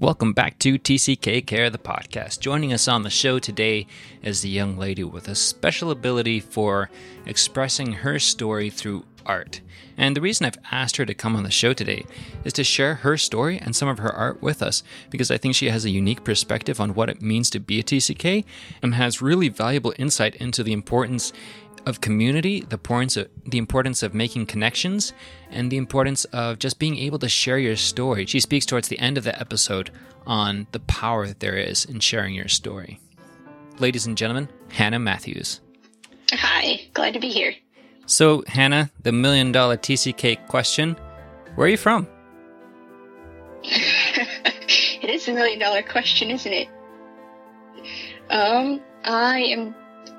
Welcome back to TCK Care, the podcast. Joining us on the show today is the young lady with a special ability for expressing her story through art. And the reason I've asked her to come on the show today is to share her story and some of her art with us because I think she has a unique perspective on what it means to be a TCK and has really valuable insight into the importance of community, the importance of, the importance of making connections, and the importance of just being able to share your story. She speaks towards the end of the episode on the power that there is in sharing your story. Ladies and gentlemen, Hannah Matthews. Hi, glad to be here. So, Hannah, the million dollar TCK question where are you from? it is a million dollar question, isn't it? Um, I am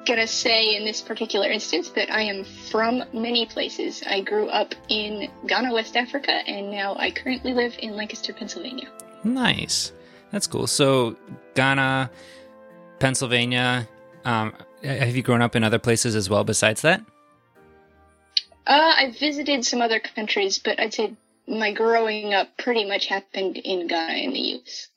gonna say in this particular instance that I am from many places. I grew up in Ghana, West Africa, and now I currently live in Lancaster, Pennsylvania. Nice. That's cool. So, Ghana, Pennsylvania. Um, have you grown up in other places as well besides that? Uh, I visited some other countries, but I'd say my growing up pretty much happened in Ghana in the U.S.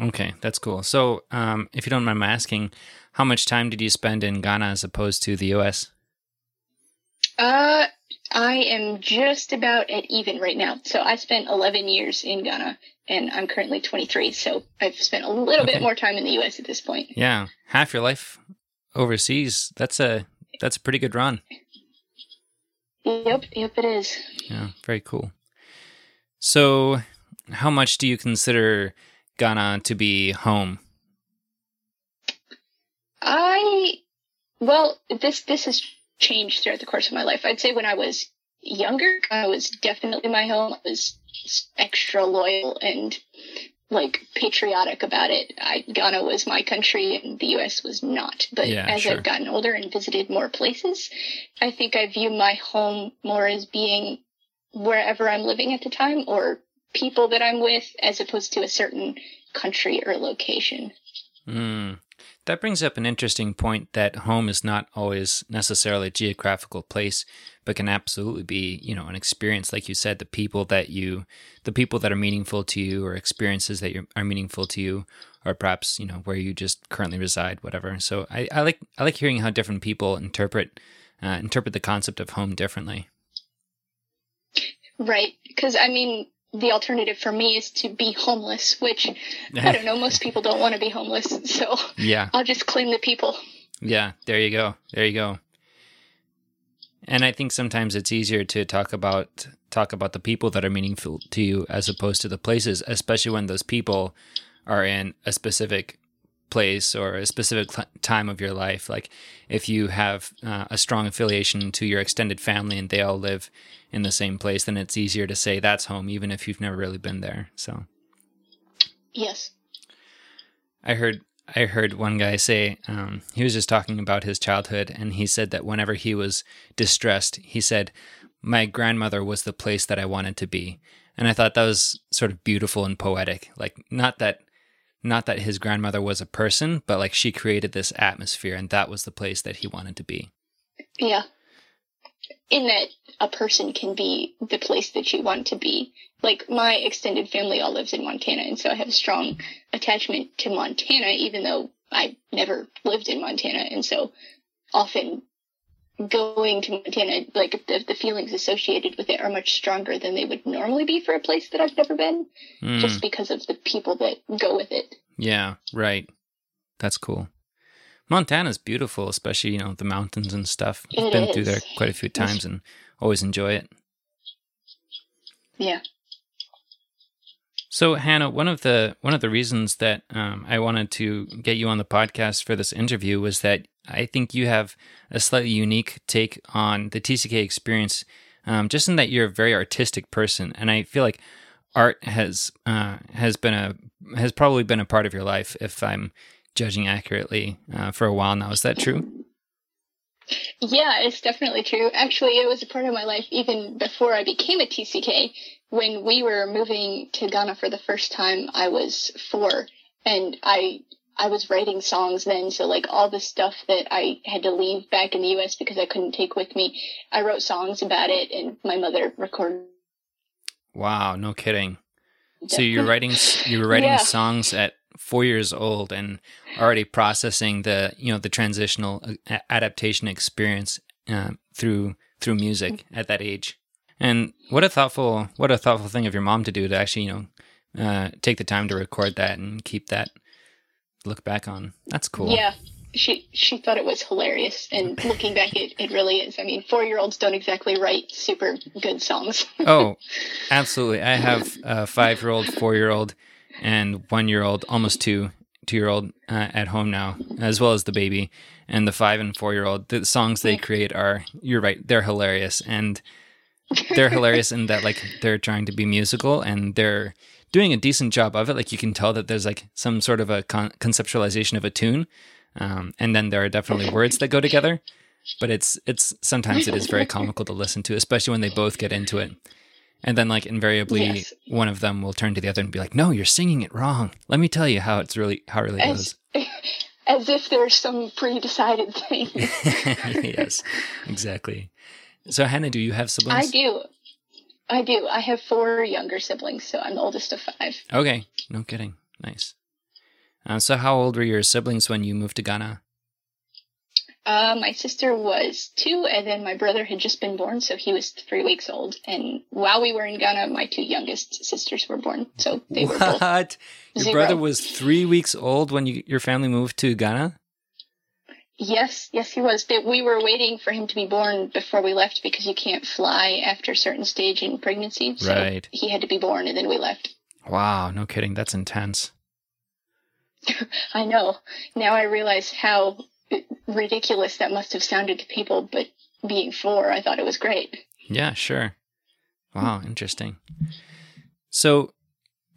Okay, that's cool. So, um, if you don't mind my asking, how much time did you spend in Ghana as opposed to the U.S.? Uh, I am just about at even right now. So I spent 11 years in Ghana, and I'm currently 23. So I've spent a little okay. bit more time in the U.S. at this point. Yeah, half your life overseas. That's a that's a pretty good run. Yep, yep, it is. Yeah, very cool. So, how much do you consider Ghana to be home? I well, this this has changed throughout the course of my life. I'd say when I was younger, I was definitely my home. I was extra loyal and like patriotic about it. I, Ghana was my country and the U.S. was not. But yeah, as sure. I've gotten older and visited more places, I think I view my home more as being wherever I'm living at the time or people that I'm with, as opposed to a certain country or location. Mm. That brings up an interesting point that home is not always necessarily a geographical place, but can absolutely be, you know, an experience. Like you said, the people that you, the people that are meaningful to you, or experiences that you are meaningful to you, or perhaps you know where you just currently reside, whatever. So I, I like I like hearing how different people interpret uh, interpret the concept of home differently. Right, because I mean, the alternative for me is to be homeless, which I don't know, most people don't want to be homeless. So yeah, I'll just claim the people. Yeah, there you go. There you go. And I think sometimes it's easier to talk about talk about the people that are meaningful to you as opposed to the places, especially when those people are in a specific place or a specific time of your life. Like if you have uh, a strong affiliation to your extended family and they all live in the same place, then it's easier to say that's home, even if you've never really been there. So, yes, I heard. I heard one guy say um, he was just talking about his childhood, and he said that whenever he was distressed, he said, "My grandmother was the place that I wanted to be," and I thought that was sort of beautiful and poetic. Like, not that not that his grandmother was a person, but like she created this atmosphere and that was the place that he wanted to be. Yeah. In that a person can be the place that you want to be. Like my extended family all lives in Montana and so I have a strong attachment to Montana even though I never lived in Montana and so often going to Montana, like the, the feelings associated with it are much stronger than they would normally be for a place that I've never been, mm. just because of the people that go with it. Yeah, right. That's cool. Montana's beautiful, especially you know the mountains and stuff. I've it been is. through there quite a few times and always enjoy it. Yeah. So Hannah, one of the one of the reasons that um, I wanted to get you on the podcast for this interview was that I think you have a slightly unique take on the TCK experience, um, just in that you're a very artistic person, and I feel like art has uh, has been a has probably been a part of your life, if I'm judging accurately, uh, for a while now. Is that true? Yeah, it's definitely true. Actually, it was a part of my life even before I became a TCK when we were moving to Ghana for the first time, I was four and I I was writing songs then, so like all the stuff that I had to leave back in the US because I couldn't take with me, I wrote songs about it and my mother recorded. Wow, no kidding. So you're writing you were writing Yeah. songs at four years old and already processing the you know the transitional uh, adaptation experience uh, through through music at that age. And what a thoughtful what a thoughtful thing of your mom to do to actually you know uh, take the time to record that and keep that look back on. That's cool. Yeah. She she thought it was hilarious, and looking back, it, it really is. I mean, four year olds don't exactly write super good songs. oh, absolutely. I have a five year old, four year old, and one year old, almost two two year old uh, at home now, as well as the baby and the five and four year old. The songs they create are you're right, they're hilarious and they're hilarious in that like they're trying to be musical and they're doing a decent job of it. Like you can tell that there's like some sort of a con- conceptualization of a tune, um, and then there are definitely words that go together. But it's it's sometimes it is very comical to listen to, especially when they both get into it. And then like invariably Yes. one of them will turn to the other and be like, "No, you're singing it wrong. Let me tell you how it's really how it really goes." As, as if there's some pre-decided thing. yes, exactly. So Hannah, do you have siblings? I do. I do. I have four younger siblings, so I'm the oldest of five. Okay, no kidding. Nice. Uh, so how old were your siblings when you moved to Ghana? Uh, my sister was two, and then my brother had just been born, so he was three weeks old. And while we were in Ghana, my two youngest sisters were born, so they were both. What? Your zero. brother was three weeks old when you, your family moved to Ghana? Yes, yes, he was. We were waiting for him to be born before we left because you can't fly after a certain stage in pregnancy. So Right. he had to be born, and then we left. Wow, no kidding. That's intense. I know. Now I realize how ridiculous that must have sounded to people, but being four, I thought it was great. Yeah, sure. Wow, interesting. So,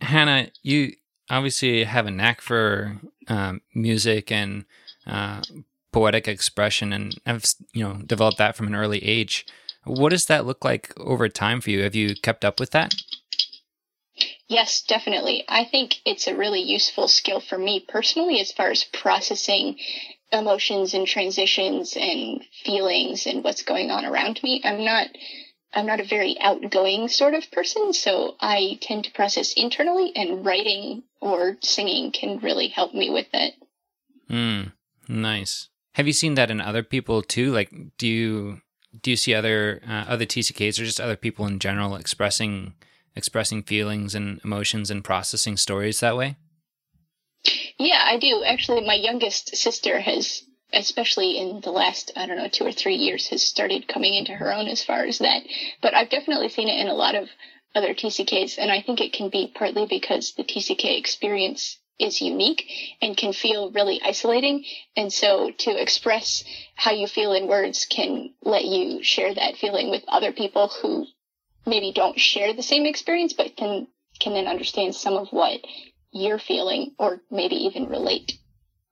Hannah, you obviously have a knack for um, music and uh, poetic expression, and have you know developed that from an early age. What does that look like over time for you? Have you kept up with that? Yes, definitely. I think it's a really useful skill for me personally as far as processing emotions and transitions and feelings and what's going on around me. I'm not I'm not a very outgoing sort of person, so I tend to process internally and writing or singing can really help me with that. Hmm. Nice. Have you seen that in other people too? Like, do you do you see other uh, other TCKs or just other people in general expressing expressing feelings and emotions and processing stories that way? Yeah, I do. Actually, my youngest sister has, especially in the last, I don't know, two or three years, has started coming into her own as far as that. But I've definitely seen it in a lot of other TCKs, and I think it can be partly because the TCK experience is unique and can feel really isolating. And so to express how you feel in words can let you share that feeling with other people who maybe don't share the same experience, but can can then understand some of what you're feeling or maybe even relate.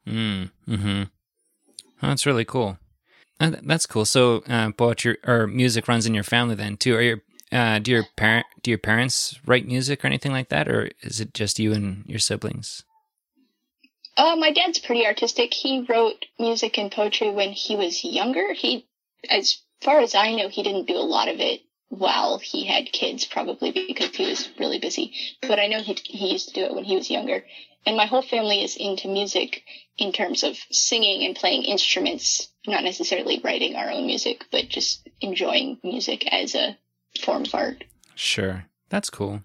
Mm, hmm That's really cool. That's cool. So, uh, poetry or music runs in your family then too. Are your uh, do your parent do your parents write music or anything like that, or is it just you and your siblings? Uh, my dad's pretty artistic. He wrote music and poetry when he was younger. He, as far as I know, he didn't do a lot of it while he had kids, probably because he was really busy. But I know he, he used to do it when he was younger. And my whole family is into music in terms of singing and playing instruments, not necessarily writing our own music, but just enjoying music as a form of art. Sure, that's cool.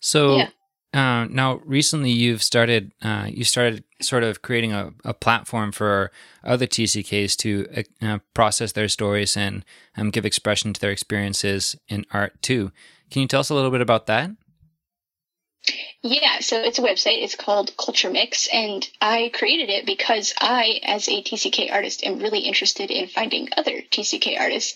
So Yeah. Uh, now, recently you've started uh, you started sort of creating a, a platform for other TCKs to uh, process their stories and um, give expression to their experiences in art too. Can you tell us a little bit about that? Yeah, so it's a website. It's called Culture Mix, and I created it because I, as a TCK artist, am really interested in finding other TCK artists.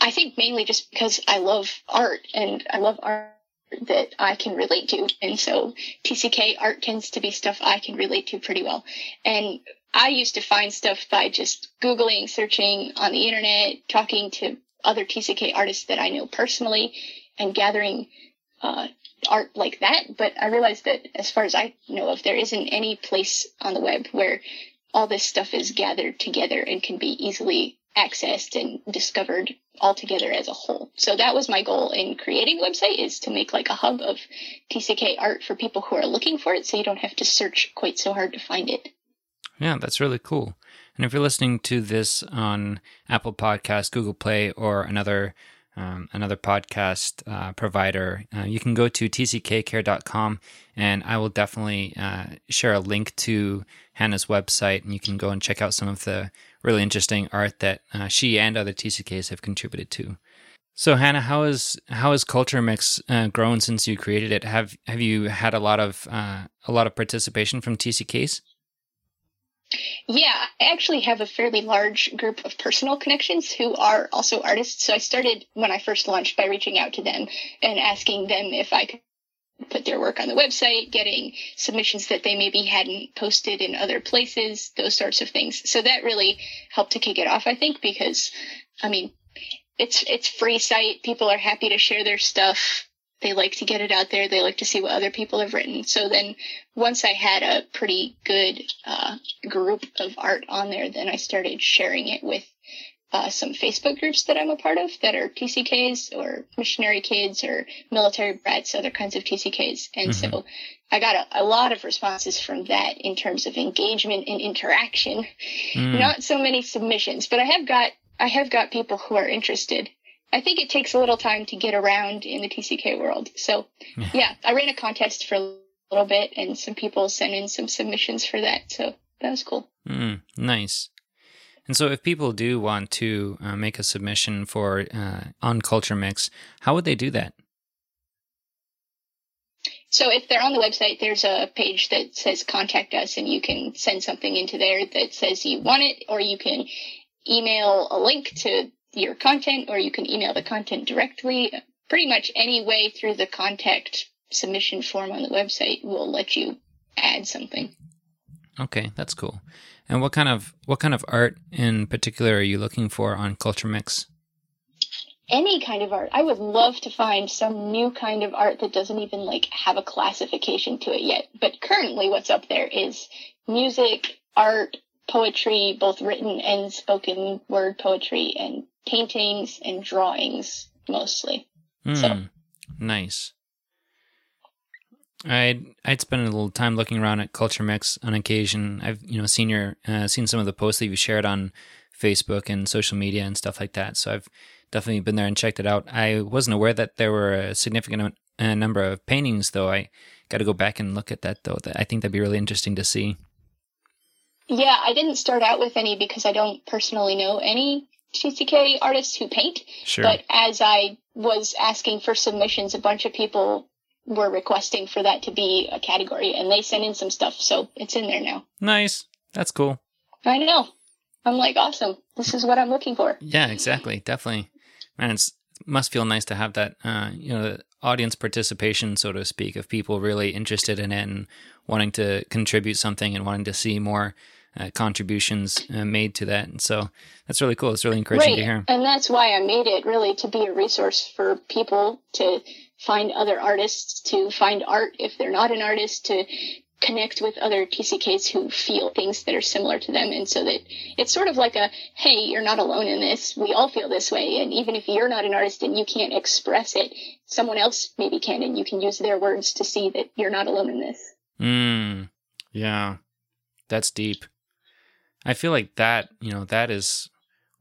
I think mainly just because I love art and I love art that I can relate to. And so TCK art tends to be stuff I can relate to pretty well. And I used to find stuff by just Googling, searching on the internet, talking to other TCK artists that I know personally, and gathering uh, art like that. But I realized that as far as I know of, there isn't any place on the web where all this stuff is gathered together and can be easily accessed and discovered altogether as a whole. So that was my goal in creating a website is to make like a hub of TCK art for people who are looking for it so you don't have to search quite so hard to find it. Yeah, that's really cool. And if you're listening to this on Apple Podcast, Google Play, or another um, another podcast uh, provider, uh, you can go to tckcare.com and I will definitely uh, share a link to Hannah's website and you can go and check out some of the really interesting art that uh, she and other TCKs have contributed to. So Hannah, how is how has Culture Mix uh, grown since you created it? Have have you had a lot of uh, a lot of participation from TCKs? Yeah, I actually have a fairly large group of personal connections who are also artists. So I started when I first launched by reaching out to them and asking them if I could put their work on the website, getting submissions that they maybe hadn't posted in other places, those sorts of things. So that really helped to kick it off, I think, because I mean, it's it's free site. People are happy to share their stuff. They like to get it out there. They like to see what other people have written. So then once I had a pretty good uh, group of art on there, then I started sharing it with uh, some Facebook groups that I'm a part of that are TCKs or missionary kids or military brats, other kinds of TCKs. And mm-hmm. so I got a, a, lot of responses from that in terms of engagement and interaction. Mm. Not so many submissions, but I have got I have got people who are interested. I think it takes a little time to get around in the TCK world. So yeah, I ran a contest for a little bit and some people sent in some submissions for that. So that was cool. Mm, nice. And so, if people do want to uh, make a submission for uh, on Culture Mix, how would they do that? So, if they're on the website, there's a page that says "Contact Us," and you can send something into there that says you want it, or you can email a link to your content, or you can email the content directly. Pretty much any way through the contact submission form on the website will let you add something. Okay, that's cool. And what kind of what kind of art in particular are you looking for on Culture Mix? Any kind of art. I would love to find some new kind of art that doesn't even like have a classification to it yet. But currently what's up there is music, art, poetry, both written and spoken word poetry and paintings and drawings mostly. Mm, so nice. I'd I'd spend a little time looking around at Culture Mix on occasion. I've you know seen your uh, seen some of the posts that you shared on Facebook and social media and stuff like that. So I've definitely been there and checked it out. I wasn't aware that there were a significant uh, number of paintings, though. I got to go back and look at that though. I think that'd be really interesting to see. Yeah, I didn't start out with any because I don't personally know any TCK artists who paint. Sure. But as I was asking for submissions, a bunch of people were requesting for that to be a category, and they sent in some stuff, so it's in there now. Nice. That's cool. I know. I'm like, awesome. This is what I'm looking for. Yeah, exactly. Definitely. Man, it must feel nice to have that, uh, you know, audience participation, so to speak, of people really interested in it and wanting to contribute something and wanting to see more uh, contributions uh, made to that. And so that's really cool. It's really encouraging right. to hear. And that's why I made it really to be a resource for people to find other artists, to find art if they're not an artist, to connect with other TCKs who feel things that are similar to them. And so that it's sort of like a, hey, you're not alone in this. We all feel this way. And even if you're not an artist and you can't express it, someone else maybe can, and you can use their words to see that you're not alone in this. Mm, yeah, that's deep. I feel like that, you know, that is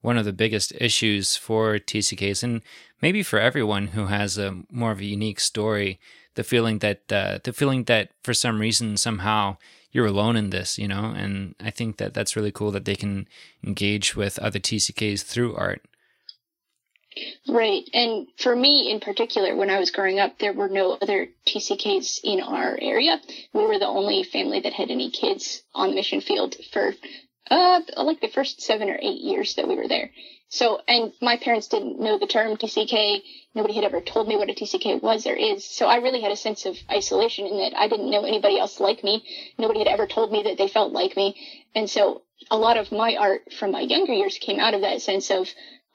one of the biggest issues for TCKs and maybe for everyone who has a more of a unique story. The feeling that uh, the feeling that for some reason somehow you're alone in this, you know, and I think that that's really cool that they can engage with other TCKs through art. Right. And for me in particular, when I was growing up, there were no other TCKs in our area. We were the only family that had any kids on the mission field for uh, like the first seven or eight years that we were there. So, and my parents didn't know the term TCK. Nobody had ever told me what a TCK was or is. So I really had a sense of isolation in that I didn't know anybody else like me. Nobody had ever told me that they felt like me. And so a lot of my art from my younger years came out of that sense of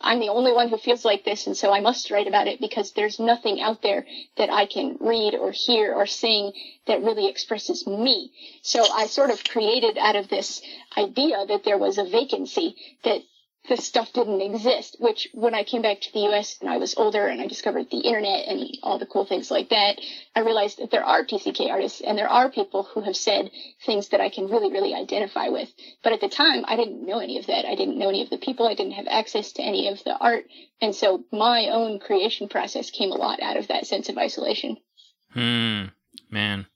I'm the only one who feels like this, and so I must write about it because there's nothing out there that I can read or hear or sing that really expresses me. So I sort of created out of this idea that there was a vacancy that this stuff didn't exist, which when I came back to the US and I was older and I discovered the internet and all the cool things like that, I realized that there are TCK artists and there are people who have said things that I can really, really identify with. But at the time, I didn't know any of that. I didn't know any of the people. I didn't have access to any of the art. And so my own creation process came a lot out of that sense of isolation. Hmm, man.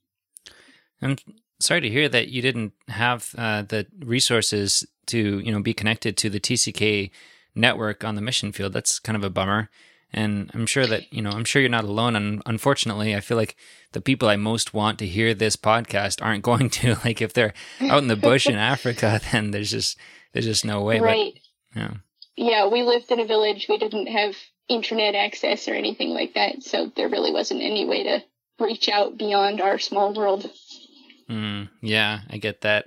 I'm sorry to hear that you didn't have uh, the resources to you know be connected to the TCK network on the mission field. That's kind of a bummer. And I'm sure that you know I'm sure you're not alone. And unfortunately, I feel like the people I most want to hear this podcast aren't going to. Like if they're out in the bush in Africa, then there's just there's just no way. Right. But, yeah. Yeah, we lived in a village. We didn't have internet access or anything like that, so there really wasn't any way to reach out beyond our small world. Mm, yeah, I get that.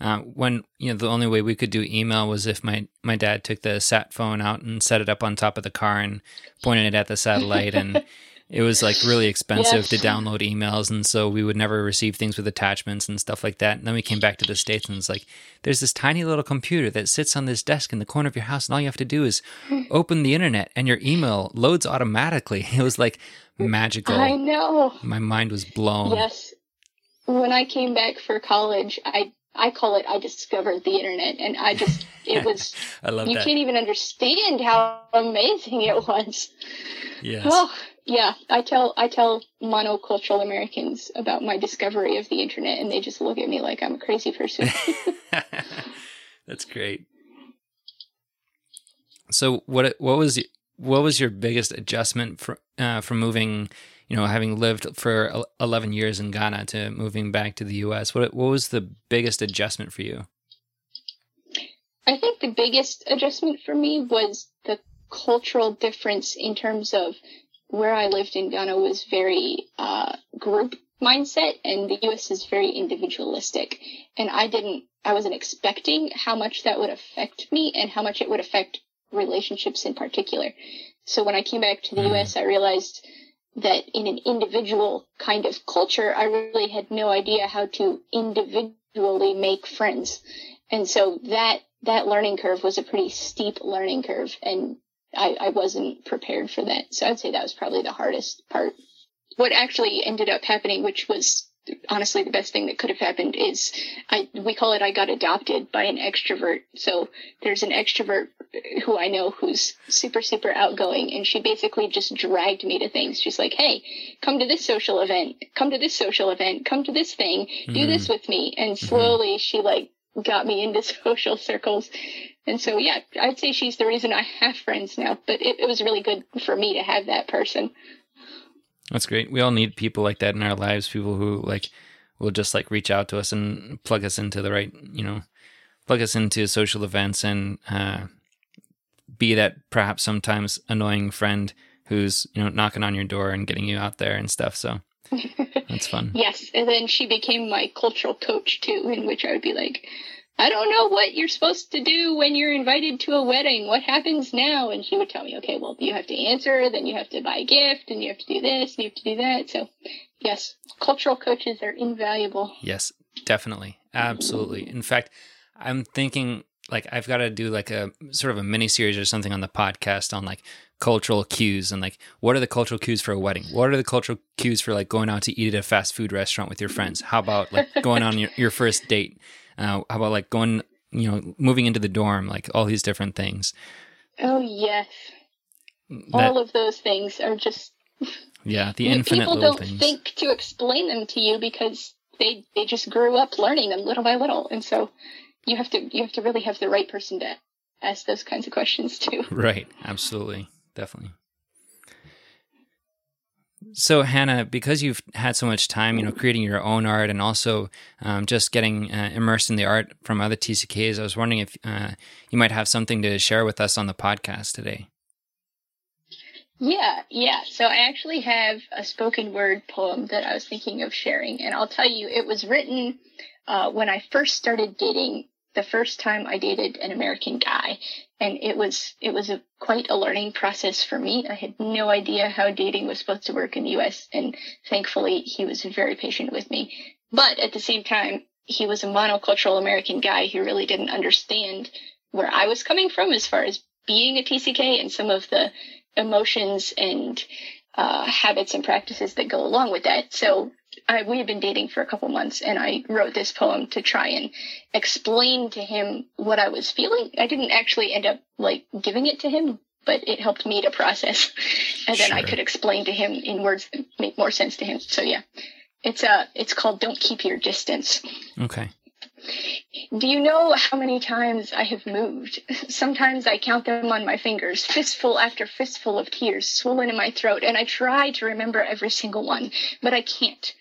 Uh, when you know the only way we could do email was if my my dad took the sat phone out and set it up on top of the car and pointed it at the satellite and it was like really expensive yes. to download emails and so we would never receive things with attachments and stuff like that. And then we came back to the states and it's like there's this tiny little computer that sits on this desk in the corner of your house and all you have to do is open the internet and your email loads automatically. It was like magical. i know. My mind was blown. Yes. When i came back for college i I call it I discovered the internet and I just it was I love you that. can't even understand how amazing it was. Yes. Oh, yeah. I tell I tell monocultural Americans about my discovery of the internet and they just look at me like I'm a crazy person. That's great. So what what was what was your biggest adjustment for uh, from moving you know, having lived for 11 years in Ghana to moving back to the US, what, what was the biggest adjustment for you? I think the biggest adjustment for me was the cultural difference in terms of where I lived in Ghana was very uh, group mindset, and the US is very individualistic. And I didn't, I wasn't expecting how much that would affect me and how much it would affect relationships in particular. So when I came back to the mm. US, I realized that in an individual kind of culture, I really had no idea how to individually make friends. And so that, that learning curve was a pretty steep learning curve and I, I wasn't prepared for that. So I'd say that was probably the hardest part. What actually ended up happening, which was honestly the best thing that could have happened is I we call it I got adopted by an extrovert. So there's an extrovert who I know who's super super outgoing and she basically just dragged me to things. She's like, "Hey, come to this social event. Come to this social event. Come to this thing. Do mm-hmm. this with me." And mm-hmm. slowly mm-hmm. she like got me into social circles. And so yeah, I'd say she's the reason I have friends now, but it, it was really good for me to have that person. That's great. We all need people like that in our lives. People who like will just like reach out to us and plug us into the right, you know, plug us into social events and uh, be that perhaps sometimes annoying friend who's you know knocking on your door and getting you out there and stuff. So that's fun. yes, and then she became my cultural coach too, in which I would be like, I don't know what you're supposed to do when you're invited to a wedding. What happens now? And she would tell me, okay, well, you have to answer, then you have to buy a gift, and you have to do this, and you have to do that. So, yes, cultural coaches are invaluable. Yes, definitely. Absolutely. In fact, I'm thinking like I've got to do like a sort of a mini series or something on the podcast on like cultural cues and like what are the cultural cues for a wedding? What are the cultural cues for like going out to eat at a fast food restaurant with your friends? How about like going on your, your first date? Uh, how about like going, you know, moving into the dorm, like all these different things. Oh yes, that, all of those things are just. Yeah, the infinite people don't things. think to explain them to you because they they just grew up learning them little by little, and so you have to you have to really have the right person to ask those kinds of questions too. Right, absolutely, definitely. So Hannah, because you've had so much time, you know, creating your own art and also um, just getting uh, immersed in the art from other TCKs, I was wondering if uh, you might have something to share with us on the podcast today. Yeah, yeah. So I actually have a spoken word poem that I was thinking of sharing, and I'll tell you, it was written uh, when I first started dating. The first time I dated an American guy, and it was it was a quite a learning process for me. I had no idea how dating was supposed to work in the U.S., and thankfully he was very patient with me. But at the same time, he was a monocultural American guy who really didn't understand where I was coming from as far as being a TCK and some of the emotions and uh, habits and practices that go along with that. So I, we had been dating for a couple months and I wrote this poem to try and explain to him what I was feeling. I didn't actually end up like giving it to him, but it helped me to process and then sure. I could explain to him in words that make more sense to him. So yeah, it's uh, it's called Don't Keep Your Distance. Okay. Do you know how many times I have moved? Sometimes I count them on my fingers, fistful after fistful of tears swollen in my throat, and I try to remember every single one, but I can't.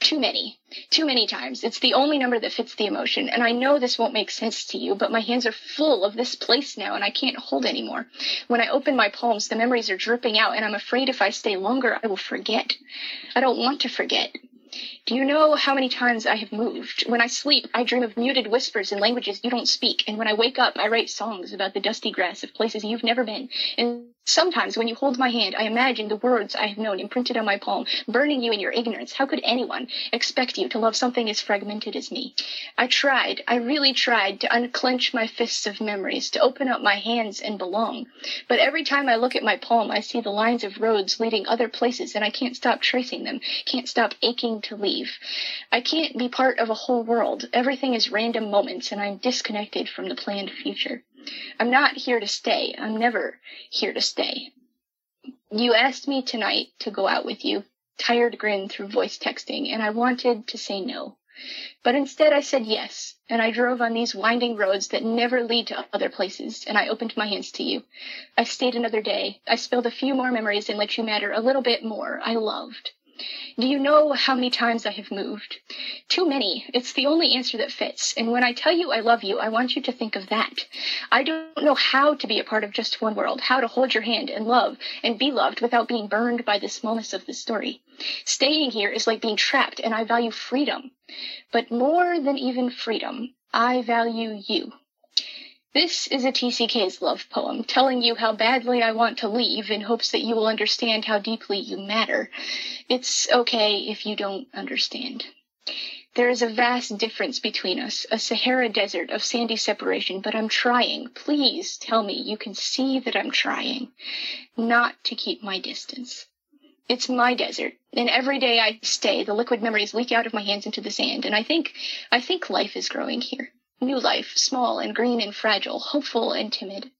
Too many. Too many times. It's the only number that fits the emotion, and I know this won't make sense to you, but my hands are full of this place now, and I can't hold anymore. When I open my palms, the memories are dripping out, and I'm afraid if I stay longer, I will forget. I don't want to forget. Do you know how many times I have moved? When I sleep, I dream of muted whispers in languages you don't speak, and when I wake up, I write songs about the dusty grass of places you've never been. And sometimes when you hold my hand, I imagine the words I have known imprinted on my palm, burning you in your ignorance. How could anyone expect you to love something as fragmented as me? I tried, I really tried to unclench my fists of memories, to open up my hands and belong. But every time I look at my palm, I see the lines of roads leading other places, and I can't stop tracing them, can't stop aching to leave. I can't be part of a whole world. Everything is random moments, and I'm disconnected from the planned future. I'm not here to stay. I'm never here to stay. You asked me tonight to go out with you, tired grin through voice texting, and I wanted to say no. But instead I said yes, and I drove on these winding roads that never lead to other places, and I opened my hands to you. I stayed another day. I spilled a few more memories and let you matter a little bit more. I loved. Do you know how many times I have moved? Too many. It's the only answer that fits. And when I tell you I love you, I want you to think of that. I don't know how to be a part of just one world, how to hold your hand and love and be loved without being burned by the smallness of the story. Staying here is like being trapped, and I value freedom. But more than even freedom, I value you. This is a TCK's love poem, telling you how badly I want to leave in hopes that you will understand how deeply you matter. It's okay if you don't understand. There is a vast difference between us, a Sahara desert of sandy separation, but I'm trying. Please tell me you can see that I'm trying not to keep my distance. It's my desert, and every day I stay, the liquid memories leak out of my hands into the sand, and I think, I think life is growing here. New life, small and green and fragile, hopeful and timid.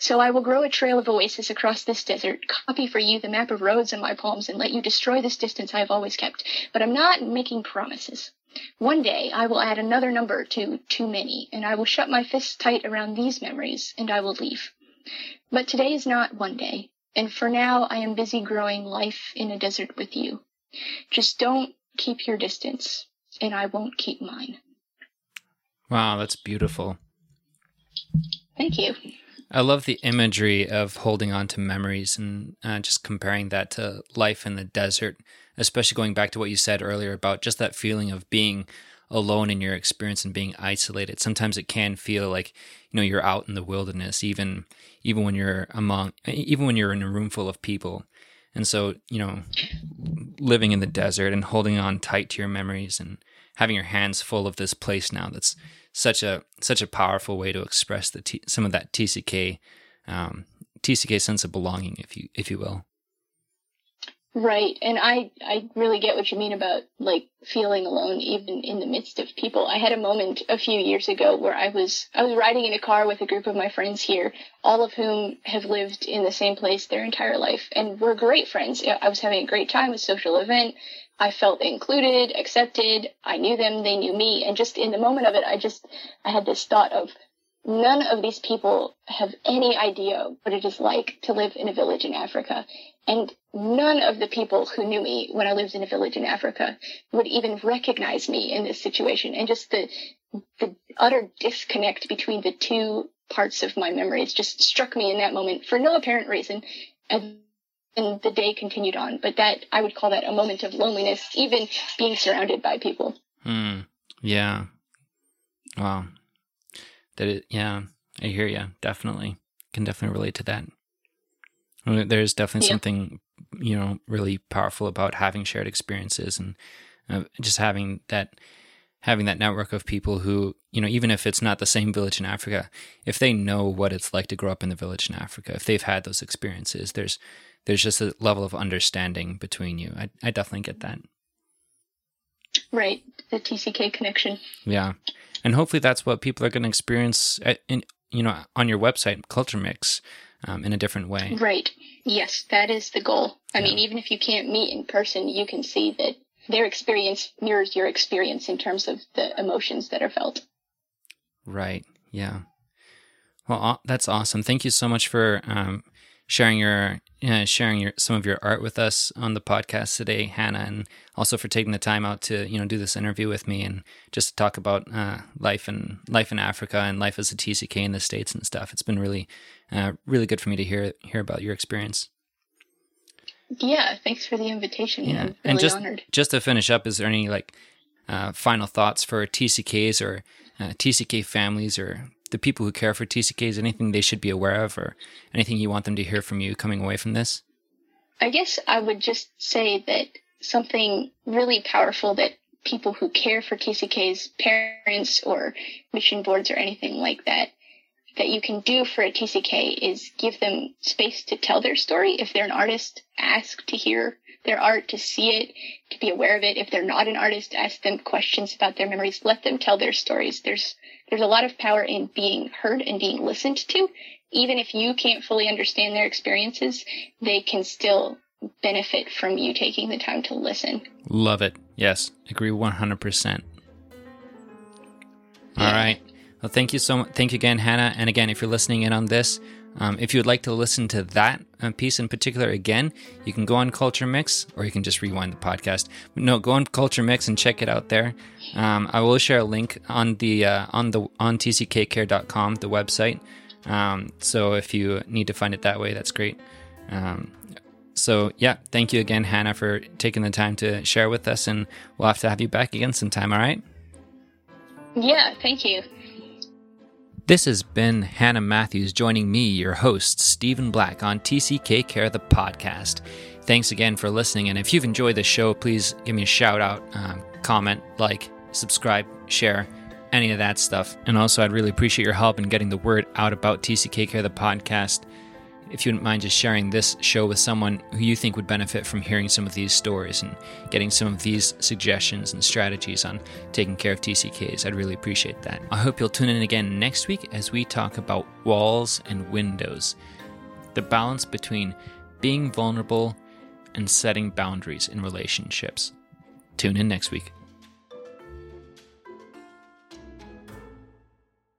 So I will grow a trail of oasis across this desert, copy for you the map of roads in my palms, and let you destroy this distance I have always kept. But I'm not making promises. One day I will add another number to too many, and I will shut my fists tight around these memories, and I will leave. But today is not one day, and for now I am busy growing life in a desert with you. Just don't keep your distance, and I won't keep mine. Wow, that's beautiful. Thank you. I love the imagery of holding on to memories and uh, just comparing that to life in the desert, especially going back to what you said earlier about just that feeling of being alone in your experience and being isolated. Sometimes it can feel like you know you're out in the wilderness, even even when you're among, even when you're in a room full of people. And so you know, living in the desert and holding on tight to your memories and having your hands full of this place now that's such a such a powerful way to express the t- some of that TCK um, TCK sense of belonging, if you if you will. Right, and I I really get what you mean about like feeling alone even in the midst of people. I had a moment a few years ago where I was I was riding in a car with a group of my friends here, all of whom have lived in the same place their entire life and we're great friends. I was having a great time, a social event. I felt included, accepted. I knew them, they knew me. And just in the moment of it, I just, I had this thought of none of these people have any idea what it is like to live in a village in Africa. And none of the people who knew me when I lived in a village in Africa would even recognize me in this situation. And just the, the utter disconnect between the two parts of my memories just struck me in that moment for no apparent reason. And and the day continued on. But that I would call that a moment of loneliness, even being surrounded by people. Hmm. Yeah. Wow. That it. Yeah. I hear you. Definitely can definitely relate to that. There's definitely yeah. something you know really powerful about having shared experiences and uh, just having that having that network of people who, you know, even if it's not the same village in Africa, if they know what it's like to grow up in the village in Africa, if they've had those experiences, there's there's just a level of understanding between you. I, I definitely get that. Right, the TCK connection. Yeah, and hopefully that's what people are going to experience at, in you know on your website, Culture Mix, um, in a different way. Right. Yes, that is the goal. I yeah. mean, even if you can't meet in person, you can see that their experience mirrors your experience in terms of the emotions that are felt. Right. Yeah. Well, that's awesome. Thank you so much for um, sharing your uh, sharing your some of your art with us on the podcast today, Hannah, and also for taking the time out to you know do this interview with me and just to talk about uh, life and life in Africa and life as a TCK in the states and stuff. It's been really uh, really good for me to hear hear about your experience. Yeah, thanks for the invitation. Yeah, really and just honored. just to finish up, is there any like uh, final thoughts for TCKs or uh, TCK families or the people who care for TCKs? Anything they should be aware of, or anything you want them to hear from you coming away from this? I guess I would just say that something really powerful that people who care for TCKs, parents or mission boards or anything like that, that you can do for a TCK is give them space to tell their story. If they're an artist, ask to hear their art, to see it, to be aware of it. If they're not an artist, ask them questions about their memories. Let them tell their stories. There's there's a lot of power in being heard and being listened to. Even if you can't fully understand their experiences, they can still benefit from you taking the time to listen. Love it. Yes, agree 100%. All right. Well, thank you so much. Thank you again, Hannah. And again, if you're listening in on this, um, if you would like to listen to that uh, piece in particular again, you can go on Culture Mix or you can just rewind the podcast. No, go on Culture Mix and check it out there. Um, I will share a link on the uh, on the on tckcare.com, the website. Um, so if you need to find it that way, that's great. Um, so yeah, thank you again, Hannah, for taking the time to share with us, and we'll have to have you back again sometime. All right? Yeah, thank you. This has been Hannah Matthews joining me, your host, Stephen Black, on TCK Care, the podcast. Thanks again for listening. And if you've enjoyed the show, please give me a shout out, um, comment, like, subscribe, share, any of that stuff. And also, I'd really appreciate your help in getting the word out about TCK Care, the podcast if you wouldn't mind just sharing this show with someone who you think would benefit from hearing some of these stories and getting some of these suggestions and strategies on taking care of TCKs, I'd really appreciate that. I hope you'll tune in again next week as we talk about walls and windows, the balance between being vulnerable and setting boundaries in relationships. Tune in next week.